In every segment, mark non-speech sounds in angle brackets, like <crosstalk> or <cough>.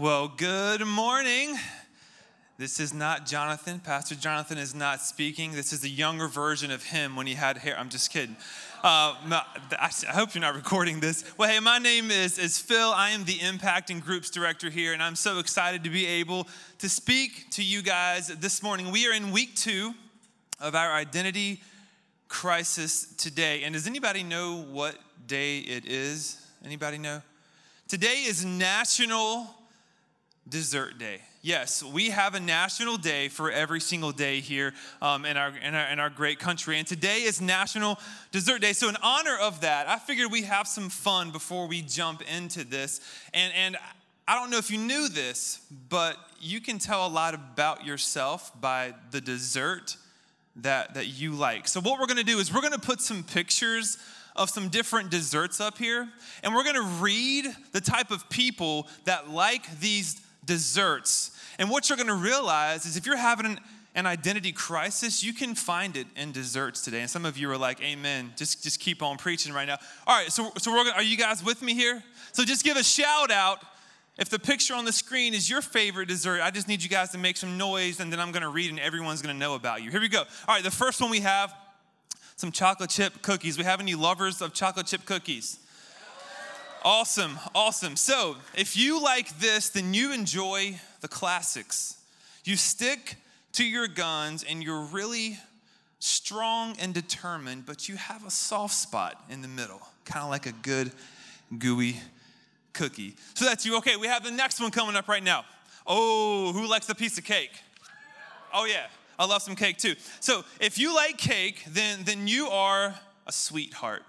Well, good morning. This is not Jonathan. Pastor Jonathan is not speaking. This is a younger version of him when he had hair. I'm just kidding. Uh, I hope you're not recording this. Well, hey, my name is, is Phil. I am the Impact and Groups Director here, and I'm so excited to be able to speak to you guys this morning. We are in week two of our identity crisis today. And does anybody know what day it is? Anybody know? Today is National Dessert Day. Yes, we have a national day for every single day here um, in, our, in, our, in our great country. And today is National Dessert Day. So, in honor of that, I figured we have some fun before we jump into this. And, and I don't know if you knew this, but you can tell a lot about yourself by the dessert that, that you like. So, what we're gonna do is we're gonna put some pictures of some different desserts up here, and we're gonna read the type of people that like these desserts. And what you're gonna realize is if you're having an, an identity crisis, you can find it in desserts today. And some of you are like, Amen. Just, just keep on preaching right now. All right, so, so we're gonna, are you guys with me here? So just give a shout out if the picture on the screen is your favorite dessert, I just need you guys to make some noise and then I'm gonna read and everyone's gonna know about you. Here we go. All right, the first one we have some chocolate chip cookies. We have any lovers of chocolate chip cookies? Awesome, awesome. So, if you like this, then you enjoy the classics. You stick to your guns and you're really strong and determined, but you have a soft spot in the middle, kind of like a good, gooey cookie. So that's you. Okay, we have the next one coming up right now. Oh, who likes a piece of cake? Oh, yeah. I love some cake too. So if you like cake, then, then you are a sweetheart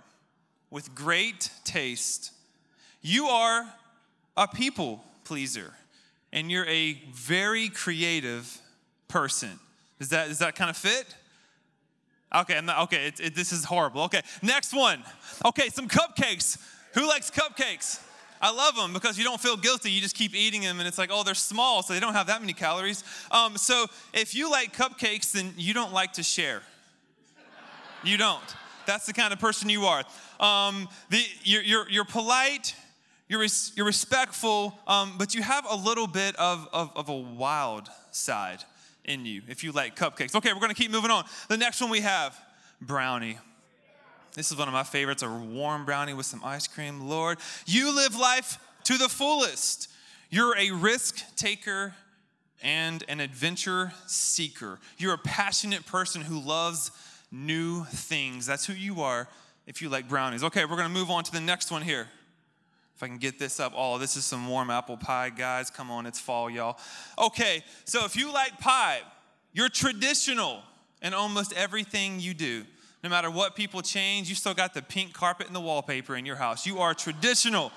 with great taste. You are a people pleaser, and you're a very creative person. Does that, does that kind of fit? Okay, I'm not, okay, it, it, this is horrible. Okay, next one. Okay, some cupcakes. Who likes cupcakes? I love them because you don't feel guilty. You just keep eating them, and it's like, oh, they're small, so they don't have that many calories. Um, so if you like cupcakes, then you don't like to share. You don't. That's the kind of person you are. Um, the, you're, you're, you're, polite, you're, res, you're respectful, um, but you have a little bit of, of, of a wild side in you if you like cupcakes. Okay, we're gonna keep moving on. The next one we have brownie. This is one of my favorites a warm brownie with some ice cream. Lord, you live life to the fullest. You're a risk taker and an adventure seeker. You're a passionate person who loves new things. That's who you are if you like brownies. Okay, we're gonna move on to the next one here. If I can get this up. Oh, this is some warm apple pie, guys. Come on, it's fall, y'all. Okay, so if you like pie, you're traditional in almost everything you do. No matter what people change, you still got the pink carpet and the wallpaper in your house. You are traditional.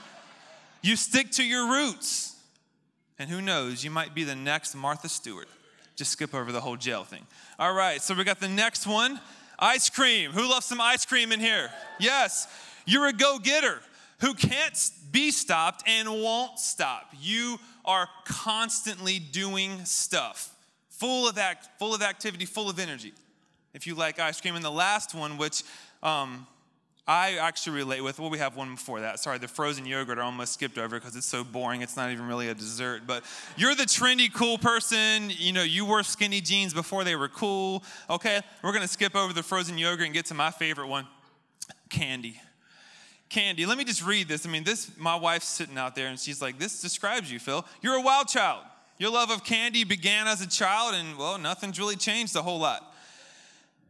You stick to your roots. And who knows, you might be the next Martha Stewart. Just skip over the whole jail thing. All right, so we got the next one ice cream. Who loves some ice cream in here? Yes. You're a go getter who can't be stopped and won't stop. You are constantly doing stuff, full of, act, full of activity, full of energy if you like ice cream. And the last one, which um, I actually relate with, well, we have one before that. Sorry, the frozen yogurt I almost skipped over because it's so boring. It's not even really a dessert. But you're the trendy, cool person. You know, you wore skinny jeans before they were cool. Okay, we're going to skip over the frozen yogurt and get to my favorite one candy. Candy. Let me just read this. I mean, this, my wife's sitting out there and she's like, This describes you, Phil. You're a wild child. Your love of candy began as a child, and well, nothing's really changed a whole lot.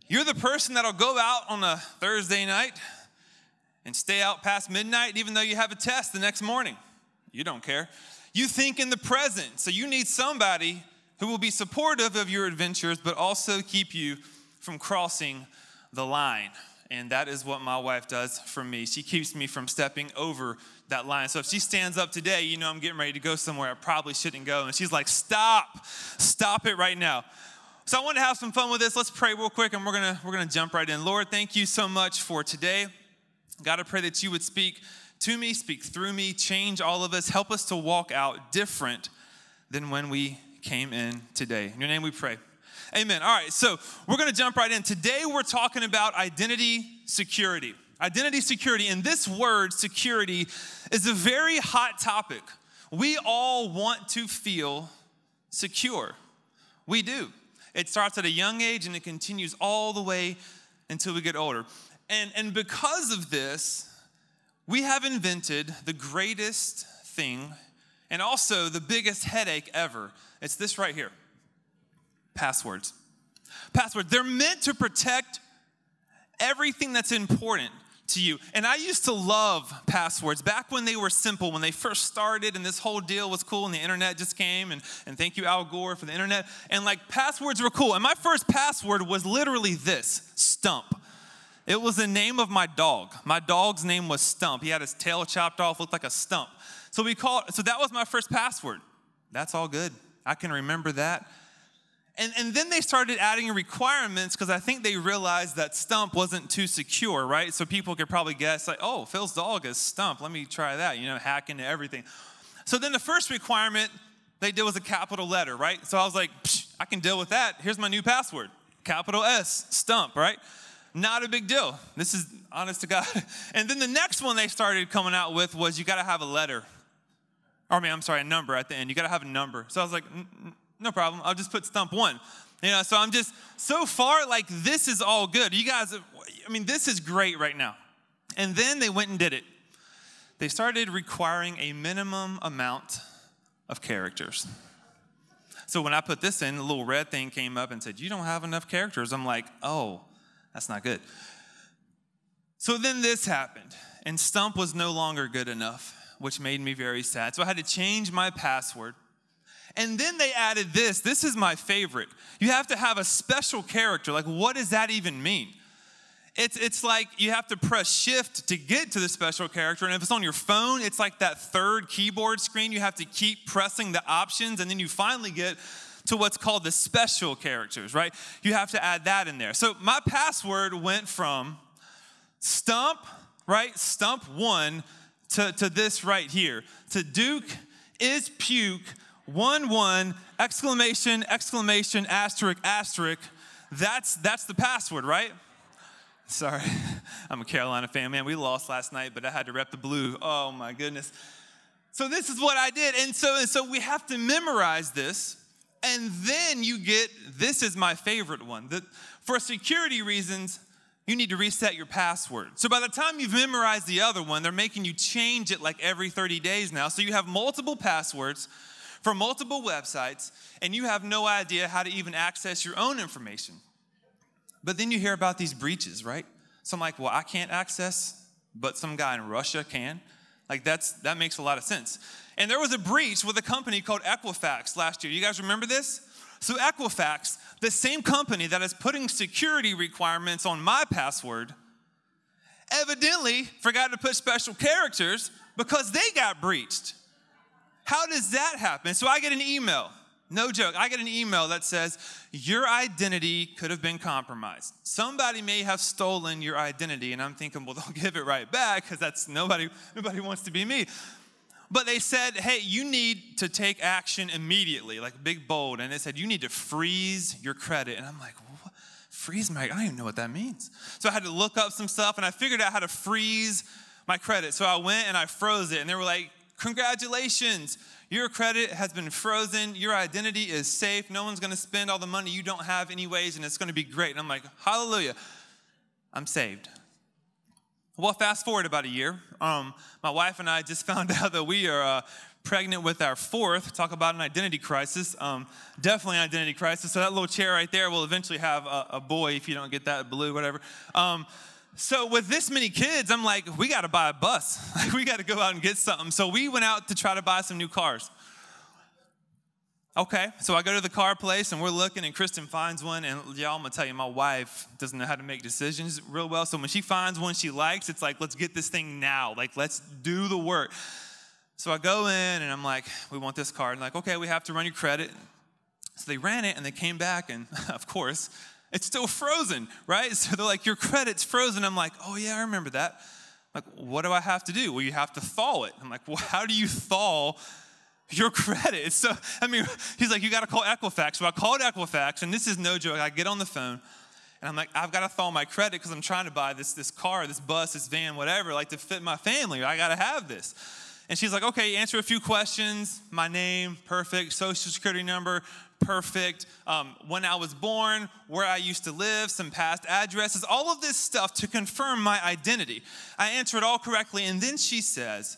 You're the person that'll go out on a Thursday night and stay out past midnight, even though you have a test the next morning. You don't care. You think in the present, so you need somebody who will be supportive of your adventures, but also keep you from crossing the line. And that is what my wife does for me. She keeps me from stepping over that line. So if she stands up today, you know I'm getting ready to go somewhere I probably shouldn't go. And she's like, stop, stop it right now. So I want to have some fun with this. Let's pray real quick and we're to we're to jump right in. Lord, thank you so much for today. God, I pray that you would speak to me, speak through me, change all of us, help us to walk out different than when we came in today. In your name we pray. Amen. All right, so we're going to jump right in. Today we're talking about identity security. Identity security, and this word, security, is a very hot topic we all want to feel secure. We do. It starts at a young age and it continues all the way until we get older. And, and because of this, we have invented the greatest thing and also the biggest headache ever. It's this right here passwords. Passwords. They're meant to protect everything that's important to you. And I used to love passwords back when they were simple, when they first started and this whole deal was cool and the internet just came. And, and thank you, Al Gore, for the internet. And like passwords were cool. And my first password was literally this Stump. It was the name of my dog. My dog's name was Stump. He had his tail chopped off, looked like a stump. So we called, so that was my first password. That's all good. I can remember that. And, and then they started adding requirements because I think they realized that Stump wasn't too secure, right? So people could probably guess, like, oh, Phil's dog is Stump. Let me try that, you know, hack into everything. So then the first requirement they did was a capital letter, right? So I was like, I can deal with that. Here's my new password capital S, Stump, right? Not a big deal. This is honest to God. <laughs> And then the next one they started coming out with was you got to have a letter. Or I mean, I'm sorry, a number at the end. You got to have a number. So I was like, no problem. I'll just put stump one. You know, so I'm just so far like this is all good. You guys, I mean, this is great right now. And then they went and did it. They started requiring a minimum amount of characters. So when I put this in, the little red thing came up and said, You don't have enough characters. I'm like, Oh, that's not good. So then this happened, and Stump was no longer good enough, which made me very sad. So I had to change my password. And then they added this. This is my favorite. You have to have a special character. Like, what does that even mean? It's, it's like you have to press shift to get to the special character. And if it's on your phone, it's like that third keyboard screen. You have to keep pressing the options, and then you finally get to what's called the special characters, right? You have to add that in there. So my password went from stump, right? Stump one to, to this right here, to Duke is puke one one exclamation exclamation asterisk asterisk. That's that's the password right? Sorry <laughs> i'm a carolina fan man. We lost last night but i had to rep the blue. Oh my goodness. So this is what i did and so and so we have to memorize this and then you get this is my favorite one. That for security reasons you need to reset your password. So by the time you've memorized the other one, they're making you change it like every 30 days now. So you have multiple passwords for multiple websites, and you have no idea how to even access your own information. But then you hear about these breaches, right? So I'm like, well, I can't access, but some guy in Russia can. Like that's that makes a lot of sense. And there was a breach with a company called Equifax last year. You guys remember this? So Equifax, the same company that is putting security requirements on my password, evidently forgot to put special characters because they got breached. How does that happen? So I get an email. No joke. I get an email that says, Your identity could have been compromised. Somebody may have stolen your identity. And I'm thinking, Well, <laughs> they'll give it right back because that's nobody, nobody wants to be me. But they said, Hey, you need to take action immediately, like big bold. And it said, You need to freeze your credit. And I'm like? Freeze my, I don't even know what that means. So I had to look up some stuff and I figured out how to freeze my credit. So I went and I froze it. And they were like, Congratulations, your credit has been frozen. Your identity is safe. No one's going to spend all the money you don't have, anyways, and it's going to be great. And I'm like, Hallelujah, I'm saved. Well, fast forward about a year. Um, my wife and I just <laughs> found out that we are uh, pregnant with our fourth. Talk about an identity crisis. Um, definitely an identity crisis. So that little chair right there will eventually have a, a boy if you don't get that blue, whatever. Um, so with this many kids, I'm like, we got to buy a bus. <laughs> Like we got to go out and get something. So we went out to try to buy some new cars. Okay, so I go to the car place and we're looking, and Kristen finds one. And y'all, I'm gonna tell you, my wife doesn't know how to make decisions real well. So when she finds one she likes, it's like, let's get this thing now. Like, let's do the work. So I go in and I'm like, we want this car. And like, okay, we have to run your credit. So they ran it and they came back, and <laughs> of course, it's still frozen, right? <laughs> So they're like, Your credit's frozen. I'm like, Oh, yeah, I remember that. I'm like, what do I have to do? Well, you have to thaw it. I'm like, Well, <laughs> how do you thaw your credit? <laughs> So, I mean, he's like, You got to call Equifax. So I called Equifax, and this is no joke. I get on the phone. And I'm like, I've got to thaw my credit because I'm trying to buy this, this car, this bus, this van, whatever, like to fit my family. I got to have this. And she's like, okay, answer a few questions. My name, perfect. Social security number, perfect. Um, when I was born, where I used to live, some past addresses, all of this stuff to confirm my identity. I answer it all correctly. And then she says,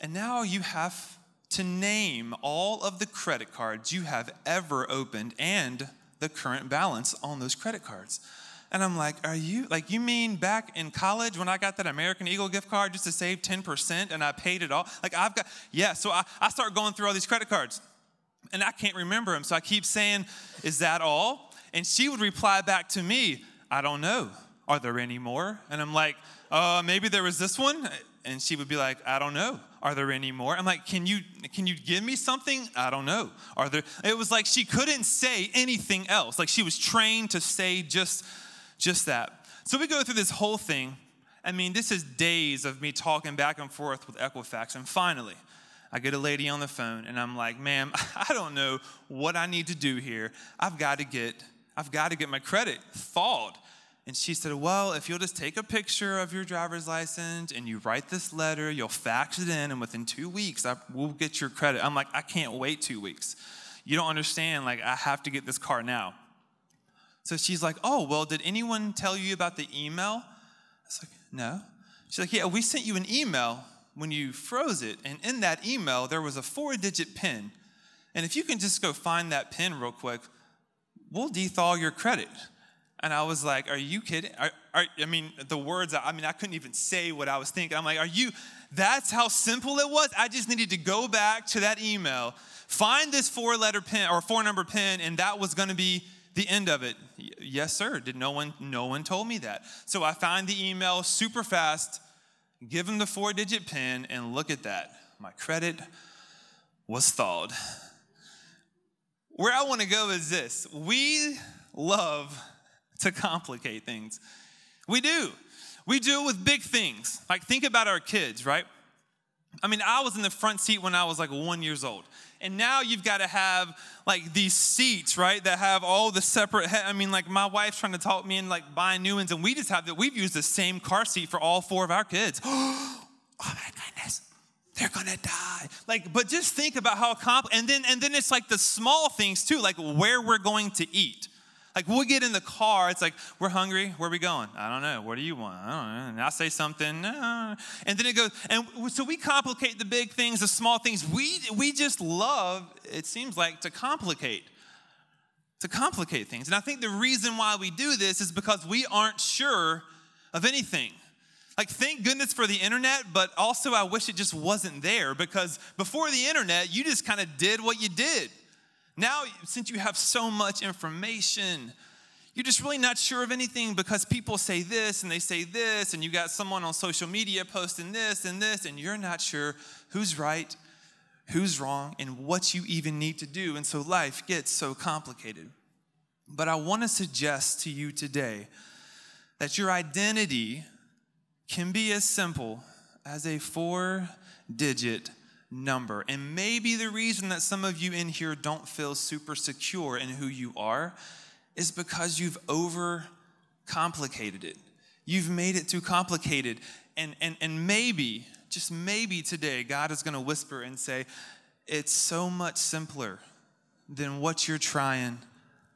and now you have to name all of the credit cards you have ever opened and the current balance on those credit cards. And I'm like, are you, like, you mean back in college when I got that American Eagle gift card just to save 10% and I paid it all? Like, I've got, yeah, so I, I start going through all these credit cards and I can't remember them. So I keep saying, is that all? And she would reply back to me, I don't know. Are there any more? And I'm like, uh, maybe there was this one. And she would be like, I don't know. Are there any more? I'm like, can you can you give me something? I don't know. Are there? It was like she couldn't say anything else. Like she was trained to say just just that. So we go through this whole thing. I mean, this is days of me talking back and forth with Equifax. And finally, I get a lady on the phone and I'm like, ma'am, <laughs> I don't know what I need to do here. I've got to get, I've got to get my credit thawed. And she said, Well, if you'll just take a picture of your driver's license and you write this letter, you'll fax it in, and within two weeks, I, we'll get your credit. I'm like, I can't wait two weeks. You don't understand. Like, I have to get this car now. So she's like, Oh, well, did anyone tell you about the email? I was like, No. She's like, Yeah, we sent you an email when you froze it. And in that email, there was a four digit PIN. And if you can just go find that PIN real quick, we'll dethaw your credit. And I was like, Are you kidding? Are, are, I mean, the words, I mean, I couldn't even say what I was thinking. I'm like, Are you, that's how simple it was? I just needed to go back to that email, find this four letter pin or four number pin, and that was gonna be the end of it. Yes, sir. Did no one no one told me that. So I find the email super fast, give him the four digit pin, and look at that. My credit was thawed. Where I want to go is this. We love to complicate things. We do. We do it with big things. Like think about our kids, right? I mean, I was in the front seat when I was like one years old. And now you've got to have like these seats, right? That have all the separate. I mean, like my wife's trying to talk me in like buying new ones, and we just have that. We've used the same car seat for all four of our kids. <gasps> oh my goodness, they're gonna die. Like, but just think about how comp. And then and then it's like the small things too, like where we're going to eat. Like we'll get in the car, it's like, we're hungry, where are we going? I don't know. What do you want? I don't know. And I say something, and then it goes, and so we complicate the big things, the small things. We we just love, it seems like, to complicate. To complicate things. And I think the reason why we do this is because we aren't sure of anything. Like, thank goodness for the internet, but also I wish it just wasn't there because before the internet, you just kind of did what you did. Now, since you have so much information, you're just really not sure of anything because people say this and they say this, and you got someone on social media posting this and this, and you're not sure who's right, who's wrong, and what you even need to do. And so life gets so complicated. But I want to suggest to you today that your identity can be as simple as a four digit number. And maybe the reason that some of you in here don't feel super secure in who you are is because you've over complicated it. You've made it too complicated. And, and, and maybe, just maybe today, God is going to whisper and say, It's so much simpler than what you're trying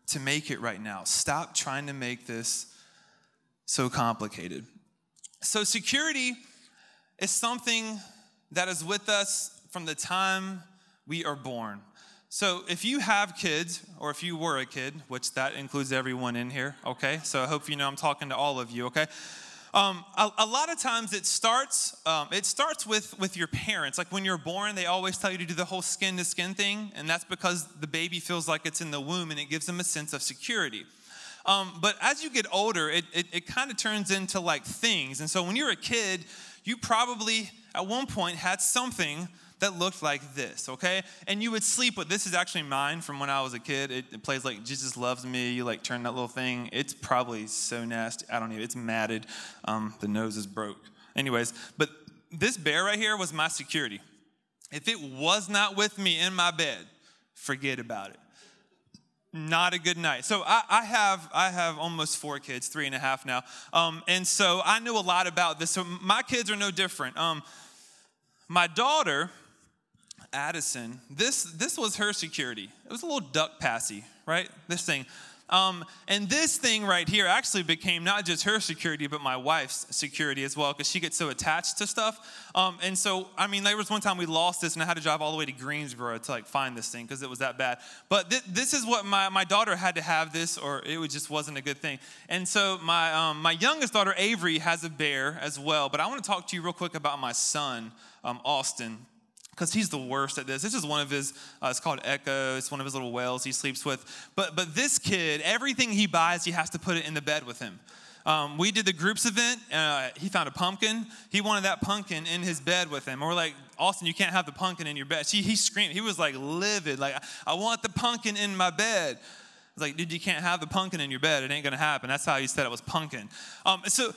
to make it right now. Stop trying to make this so complicated. So, security is something that is with us from the time we are born. So if you have kids, or if you were a kid, which that includes everyone in here, okay? So I hope you know I'm talking to all of you, okay? Um, a, a, lot of times it starts um, it starts with with your parents like when you're born they always tell you to do the whole skin to skin thing and that's because the baby feels like it's in the womb and it gives them a sense of security um, but as you get older it, it, it kind of turns into like things and so when you're a kid you probably at one point had something that looked like this, okay? And you would sleep with this is actually mine from when I was a kid. It, it, plays like Jesus Loves Me. You like turn that little thing. It's probably so nasty. I don't know. It's matted. Um, the nose is broke. Anyways, but this bear right here was my security. If it was not with me in my bed, forget about it. Not a good night. So I, I have I have almost four kids, three and a half now, um, and so I know a lot about this. So my kids are no different. Um, my daughter, Addison, this, this was her security. It was a little duck passy, right? This thing. Um, and this thing right here actually became not just her security, but my wife's security as well, because she gets so attached to stuff. Um, and so, I mean, there was one time we lost this, and I had to drive all the way to Greensboro to like find this thing because it was that bad. But th- this is what my, my daughter had to have this, or it just wasn't a good thing. And so, my um, my youngest daughter Avery has a bear as well. But I want to talk to you real quick about my son um, Austin because he's the worst at this. This is one of his, uh, it's called Echo. It's one of his little whales he sleeps with. But, but this kid, everything he buys, he has to put it in the bed with him. Um, we did the groups event. Uh, he found a pumpkin. He wanted that pumpkin in his bed with him. And we're like, Austin, you can't have the pumpkin in your bed. He, he screamed. He was like livid, like, I want the pumpkin in my bed. I was like, dude, you can't have the pumpkin in your bed. It ain't gonna happen. That's how he said it was pumpkin. Um, so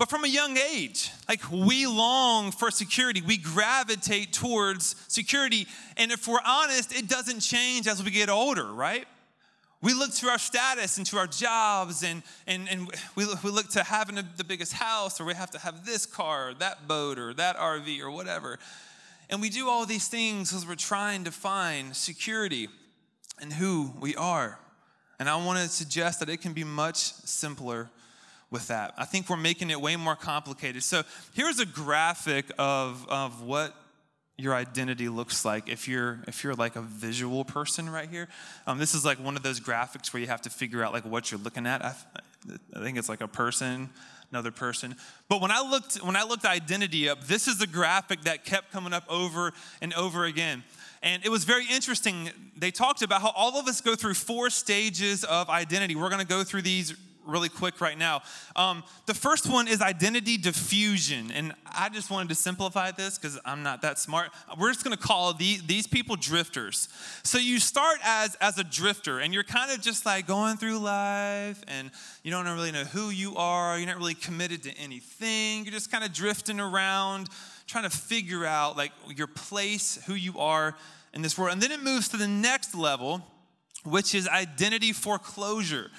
but from a young age. Like we long for security, we gravitate towards security. And if we're honest, it doesn't change as we get older, right? We look to our status and to our jobs, and, and, and we, we look to having the biggest house, or we have to have this car, or that boat, or that RV, or whatever. And we do all these things because we're trying to find security in who we are. And I want to suggest that it can be much simpler with that. I think we're making it way more complicated. So here's a graphic of, of what your identity looks like if you're if you're like a visual person right here. Um, this is like one of those graphics where you have to figure out like what you're looking at. I, I think it's like a person another person. But when i looked when i looked identity up this is the graphic that kept coming up over and over again. And it was very interesting. They talked about how all of us go through four stages of identity. We're going to go through these really quick right now. Um, the first one is identity diffusion. And I just wanted to simplify this because I'm not that smart. We're just going to call the, these people drifters. So you start as, as a drifter and you're kind of just like going through life and you don't really know who you are. You're not really committed to anything. You're just kind of drifting around trying to figure out like your place, who you are in this world. And then it moves to the next level, which is identity foreclosure.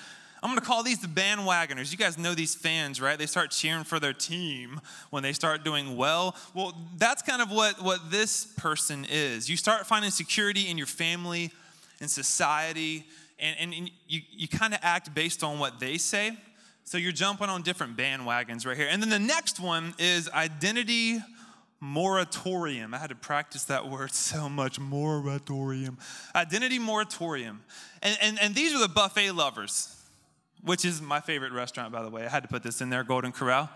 I'm going to call these the bandwagoners. You guys know these fans, right? They start cheering for their team when they start doing well. Well, that's kind of what, what this person is. You start finding security in your family, in society, and, and you, you kind of act based on what they say. So you're jumping on different bandwagons right here. And then the next one is identity moratorium. I had to practice that word so much moratorium. Identity moratorium. And, and, and these are the buffet lovers which is my favorite restaurant, by the way. I had to put this in there, Golden Corral.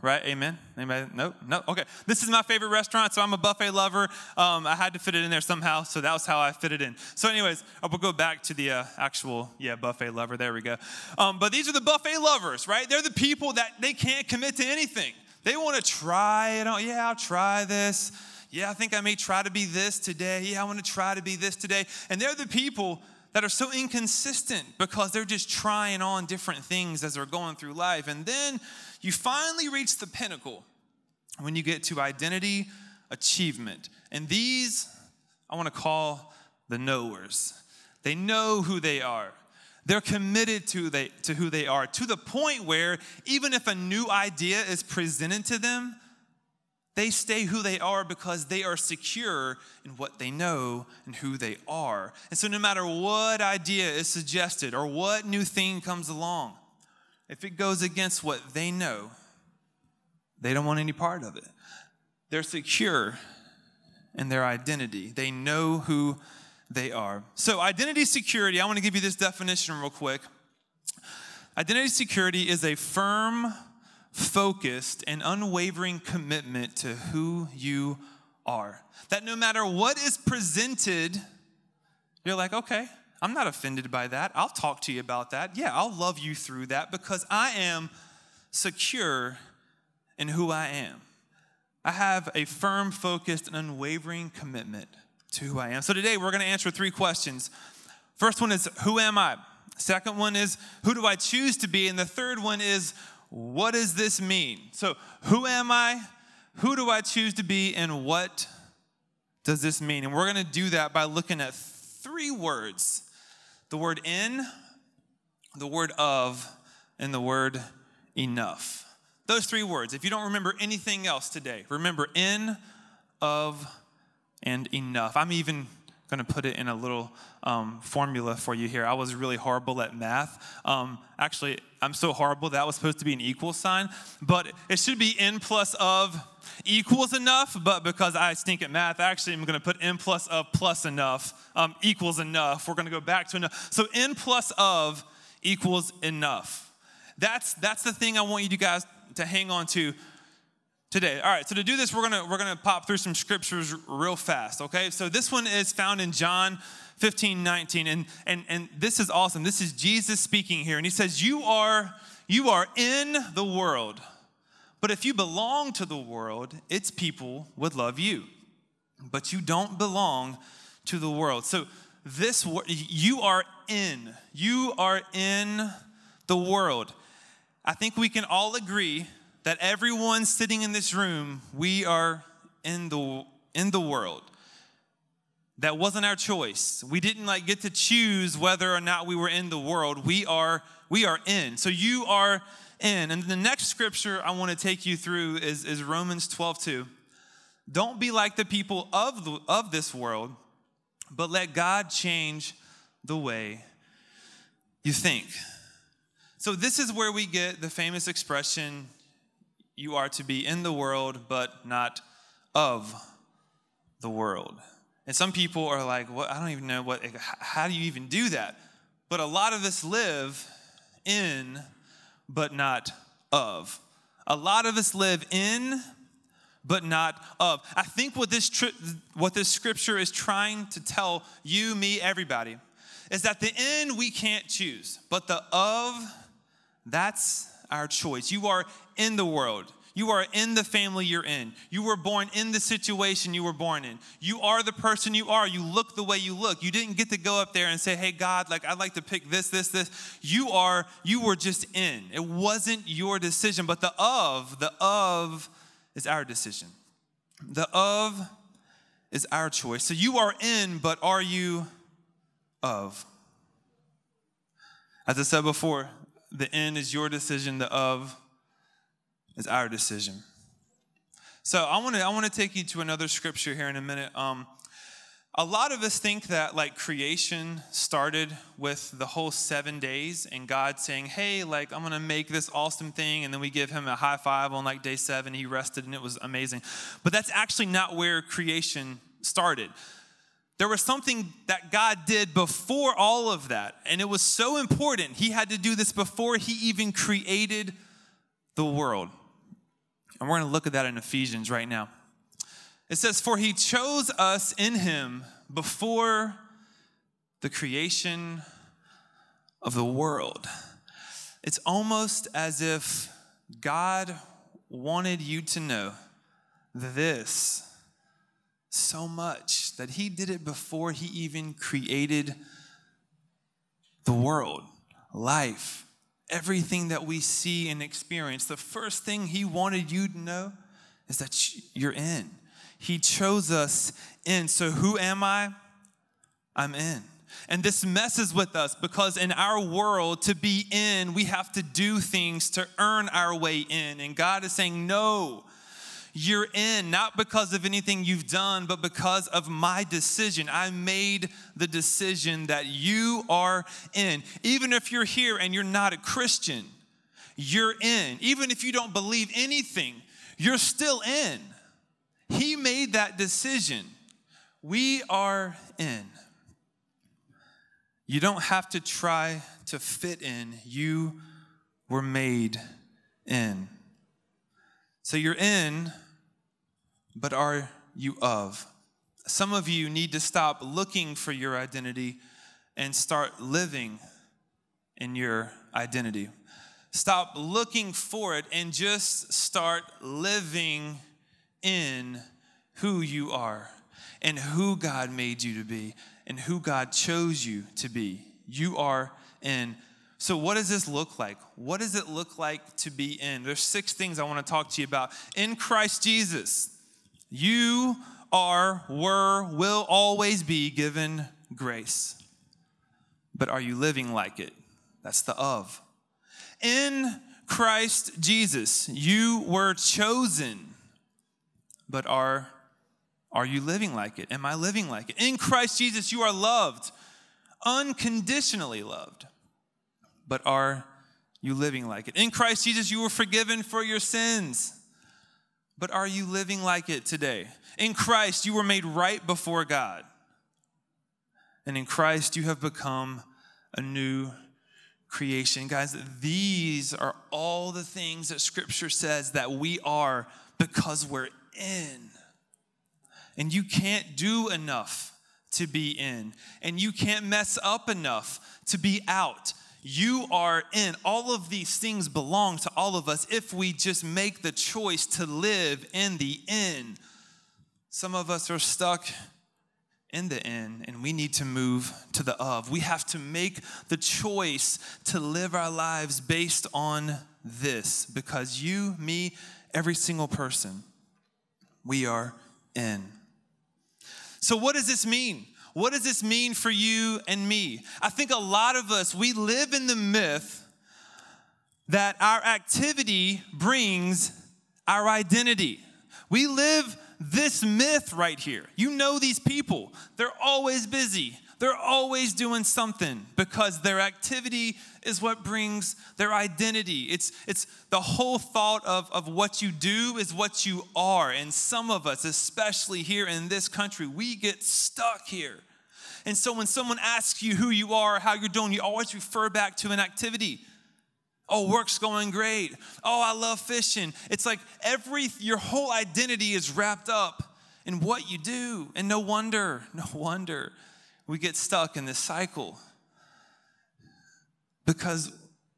Right? Amen? Anybody? No? No? Okay. This is my favorite restaurant, so I'm a buffet lover. Um, I had to fit it in there somehow, so that was how I fit it in. So, anyways, I will go back to the uh, actual, yeah, buffet lover. There we go. Um, but these are the buffet lovers, right? They're the people that they can't commit to anything. They want to try it out. Yeah, I'll try this. Yeah, I think I may try to be this today. Yeah, I want to try to be this today. And they're the people that are so inconsistent because they're just trying on different things as they're going through life. And then you finally reach the pinnacle when you get to identity achievement. And these I want to call the knowers. They know who they are. They're committed to, they, to who they are to the point where even if a new idea is presented to them, they stay who they are because they are secure in what they know and who they are. And so, no matter what idea is suggested or what new thing comes along, if it goes against what they know, they don't want any part of it. They're secure in their identity, they know who they are. So, identity security, I want to give you this definition real quick. Identity security is a firm focused, and unwavering commitment to who you are. That no matter what is presented, you're like, okay, I'm not offended by that. I'll talk to you about that. Yeah, I'll love you through that because I am secure in who I am. I have a firm, focused, and unwavering commitment to who I am. So today we're going to answer three questions. First one is, Who am I? Second one is, Who do I choose to be? And the third one is, what does this mean? So, who am I? Who do I choose to be? And what does this mean? And we're going to do that by looking at three words the word in, the word of, and the word enough. Those three words. If you don't remember anything else today, remember in, of, and enough. I'm even going to put it in a little um, formula for you here. I was really horrible at math. Um, actually, I'm so horrible that was supposed to be an equal sign, but it should be n plus of equals enough. But because I stink at math, actually, I'm going to put n plus of plus enough um, equals enough. We're going to go back to enough. So n plus of equals enough. That's that's the thing I want you guys to hang on to today. All right, so to do this, we're gonna we're gonna pop through some scriptures real fast. Okay, so this one is found in John 15, 19, and and and this is awesome. This is Jesus speaking here, and he says, "You are you are in the world, but if you belong to the world, its people would love you, but you don't belong to the world." So this you are in you are in the world. I think we can all agree that everyone sitting in this room, we are in the, in the world. That wasn't our choice. We didn't like get to choose whether or not we were in the world. We are, we are in. So you are in. And the next scripture I want to take you through is, is Romans 12, 2. Don't be like the people of, the, of this world, but let God change the way you think. So, this is where we get the famous expression you are to be in the world, but not of the world. And some people are like, well, I don't even know what, how do you even do that? But a lot of us live in, but not of. A lot of us live in, but not of. I think what this, tri- what this scripture is trying to tell you, me, everybody, is that the in we can't choose, but the of, that's our choice. You are in the world. You are in the family you're in. You were born in the situation you were born in. You are the person you are. You look the way you look. You didn't get to go up there and say, "Hey God, like I'd like to pick this this this." You are you were just in. It wasn't your decision, but the of, the of is our decision. The of is our choice. So you are in, but are you of? As I said before, the in is your decision, the of is our decision. So I want to I want to take you to another scripture here in a minute. Um, a lot of us think that like creation started with the whole seven days and God saying, "Hey, like I'm gonna make this awesome thing," and then we give Him a high five on like day seven. He rested and it was amazing. But that's actually not where creation started. There was something that God did before all of that, and it was so important. He had to do this before He even created the world. And we're going to look at that in Ephesians right now. It says, For he chose us in him before the creation of the world. It's almost as if God wanted you to know this so much that he did it before he even created the world, life everything that we see and experience, the first thing He wanted you to know is that you're in. He chose us in. So, who am I? I'm in. And this messes with us because in our world, to be in, we have to do things to earn our way in. And God is saying, no, you're in, not because of anything you've done, but because of my decision. I made the decision that you are in. Even if you're here and you're not a Christian, you're in. Even if you don't believe anything, you're still in. He made that decision. We are in. You don't have to try to fit in, you were made in. So you're in but are you of? Some of you need to stop looking for your identity and start living in your identity. Stop looking for it and just start living in who you are and who God made you to be and who God chose you to be. You are in. So, what does this look like? What does it look like to be in? There's six things I want to talk to you about. In Christ Jesus, you are, were, will always be given grace. But are you living like it? That's the of. In Christ Jesus, you were chosen, but are Are you living like it? Am I living like it? In Christ Jesus, you are loved, unconditionally loved. But are you living like it? In Christ Jesus, you were forgiven for your sins. But are you living like it today? In Christ, you were made right before God. And in Christ, you have become a new creation. Guys, these are all the things that Scripture says that we are because we're in. And you can't do enough to be in, and you can't mess up enough to be out. You are in. All of these things belong to all of us if we just make the choice to live in the in. Some of us are stuck in the in, and we need to move to the of. We have to make the choice to live our lives based on this because you, me, every single person, we are in. So, what does this mean? What does this mean for you and me? I think a lot of us, we live in the myth that our activity brings our identity. We live this myth right here. You know these people, they're always busy. They're always doing something because their activity is what brings their identity. It's, it's the whole thought of, of what you do is what you are. And some of us, especially here in this country, we get stuck here. And so when someone asks you who you are, how you're doing, you always refer back to an activity. Oh, work's going great. Oh, I love fishing. It's like every, your whole identity is wrapped up in what you do. And no wonder, <laughs> no wonder we get stuck in this cycle because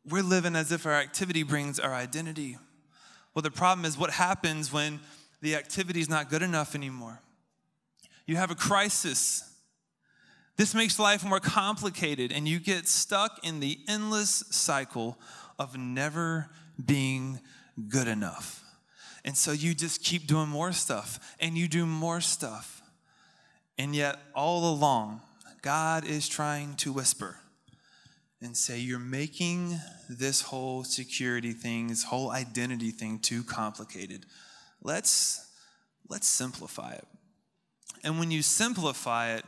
we're living as if our activity brings our identity. Well, the problem is what happens when the activity is not good enough anymore? You have a crisis. This makes life more complicated, and you get stuck in the endless cycle of never being good enough. And so you just keep doing more stuff, and you do more stuff. And yet, all along, God is trying to whisper and say, You're making this whole security thing, this whole identity thing too complicated. Let's, let's simplify it. And when you simplify it,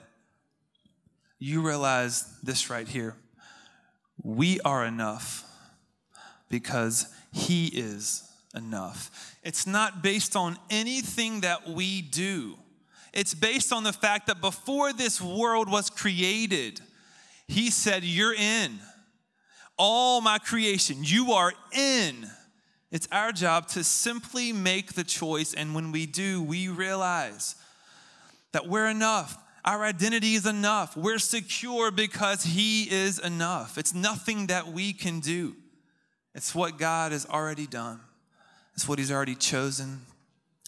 you realize this right here. We are enough because He is enough. It's not based on anything that we do. It's based on the fact that before this world was created, He said, You're in. All my creation, you are in. It's our job to simply make the choice. And when we do, we realize that we're enough. Our identity is enough. We're secure because He is enough. It's nothing that we can do, it's what God has already done, it's what He's already chosen,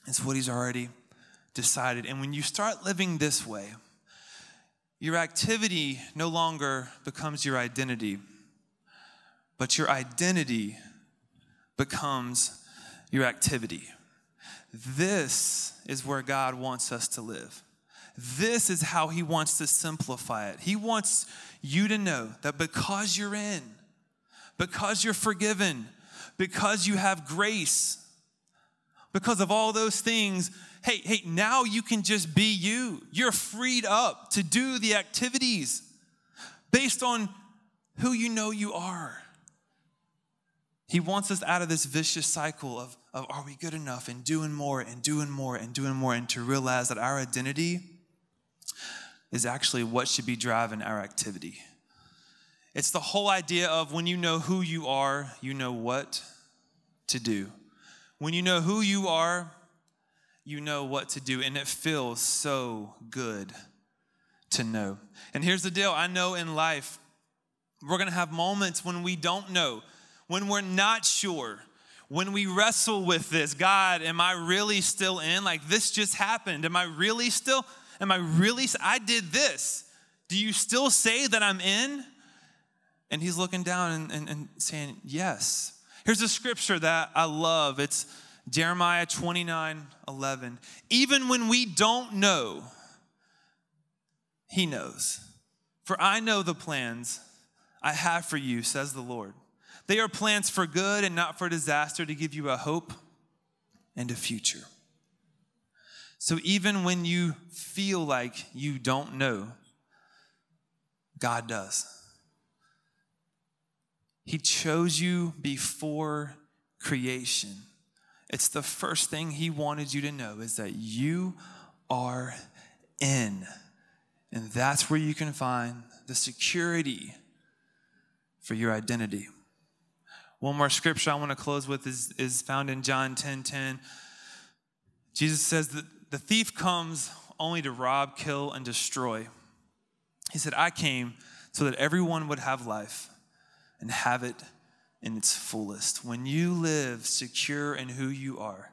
it's what He's already decided. And when you start living this way, your activity no longer becomes your identity, but your identity becomes your activity. This is where God wants us to live. This is how He wants to simplify it. He wants you to know that because you're in, because you're forgiven, because you have grace, because of all those things, hey, hey, now you can just be you. You're freed up to do the activities based on who you know you are. He wants us out of this vicious cycle of, of are we good enough and doing more and doing more and doing more and to realize that our identity is actually what should be driving our activity. It's the whole idea of when you know who you are, you know what to do. When you know who you are, you know what to do, and it feels so good to know. And here's the deal I know in life, we're gonna have moments when we don't know, when we're not sure, when we wrestle with this God, am I really still in? Like, this just happened. Am I really still? Am I really? I did this. Do you still say that I'm in? And he's looking down and, and, and saying, Yes. Here's a scripture that I love. It's Jeremiah 29 11. Even when we don't know, He knows. For I know the plans I have for you, says the Lord. They are plans for good and not for disaster, to give you a hope and a future. So even when you feel like you don't know, God does. He chose you before creation. It's the first thing he wanted you to know is that you are in. And that's where you can find the security for your identity. One more scripture I want to close with is, is found in John 10 10. Jesus says that the thief comes only to rob, kill, and destroy. He said, I came so that everyone would have life and have it in its fullest. When you live secure in who you are,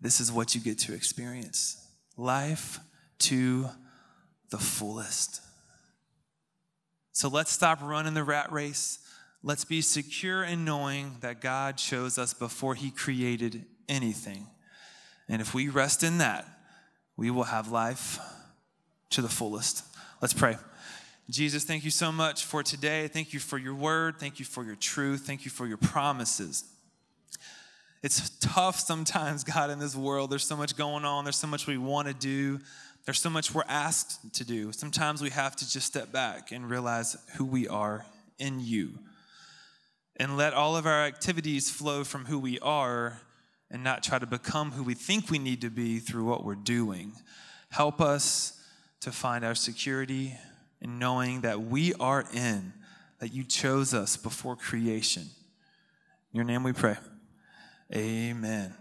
this is what you get to experience life to the fullest. So let's stop running the rat race. Let's be secure in knowing that God chose us before He created anything. And if we rest in that, we will have life to the fullest. Let's pray. Jesus, thank you so much for today. Thank you for your word. Thank you for your truth. Thank you for your promises. It's tough sometimes, <laughs> God, in this world. There's so much going on, there's so much we want to do, there's so much we're asked to do. Sometimes we have to just step back and realize who we are in you and let all of our activities flow from who we are and not try to become who we think we need to be through what we're doing. Help us to find our security in knowing that we are in, that you chose us before creation. In your name we pray. Amen.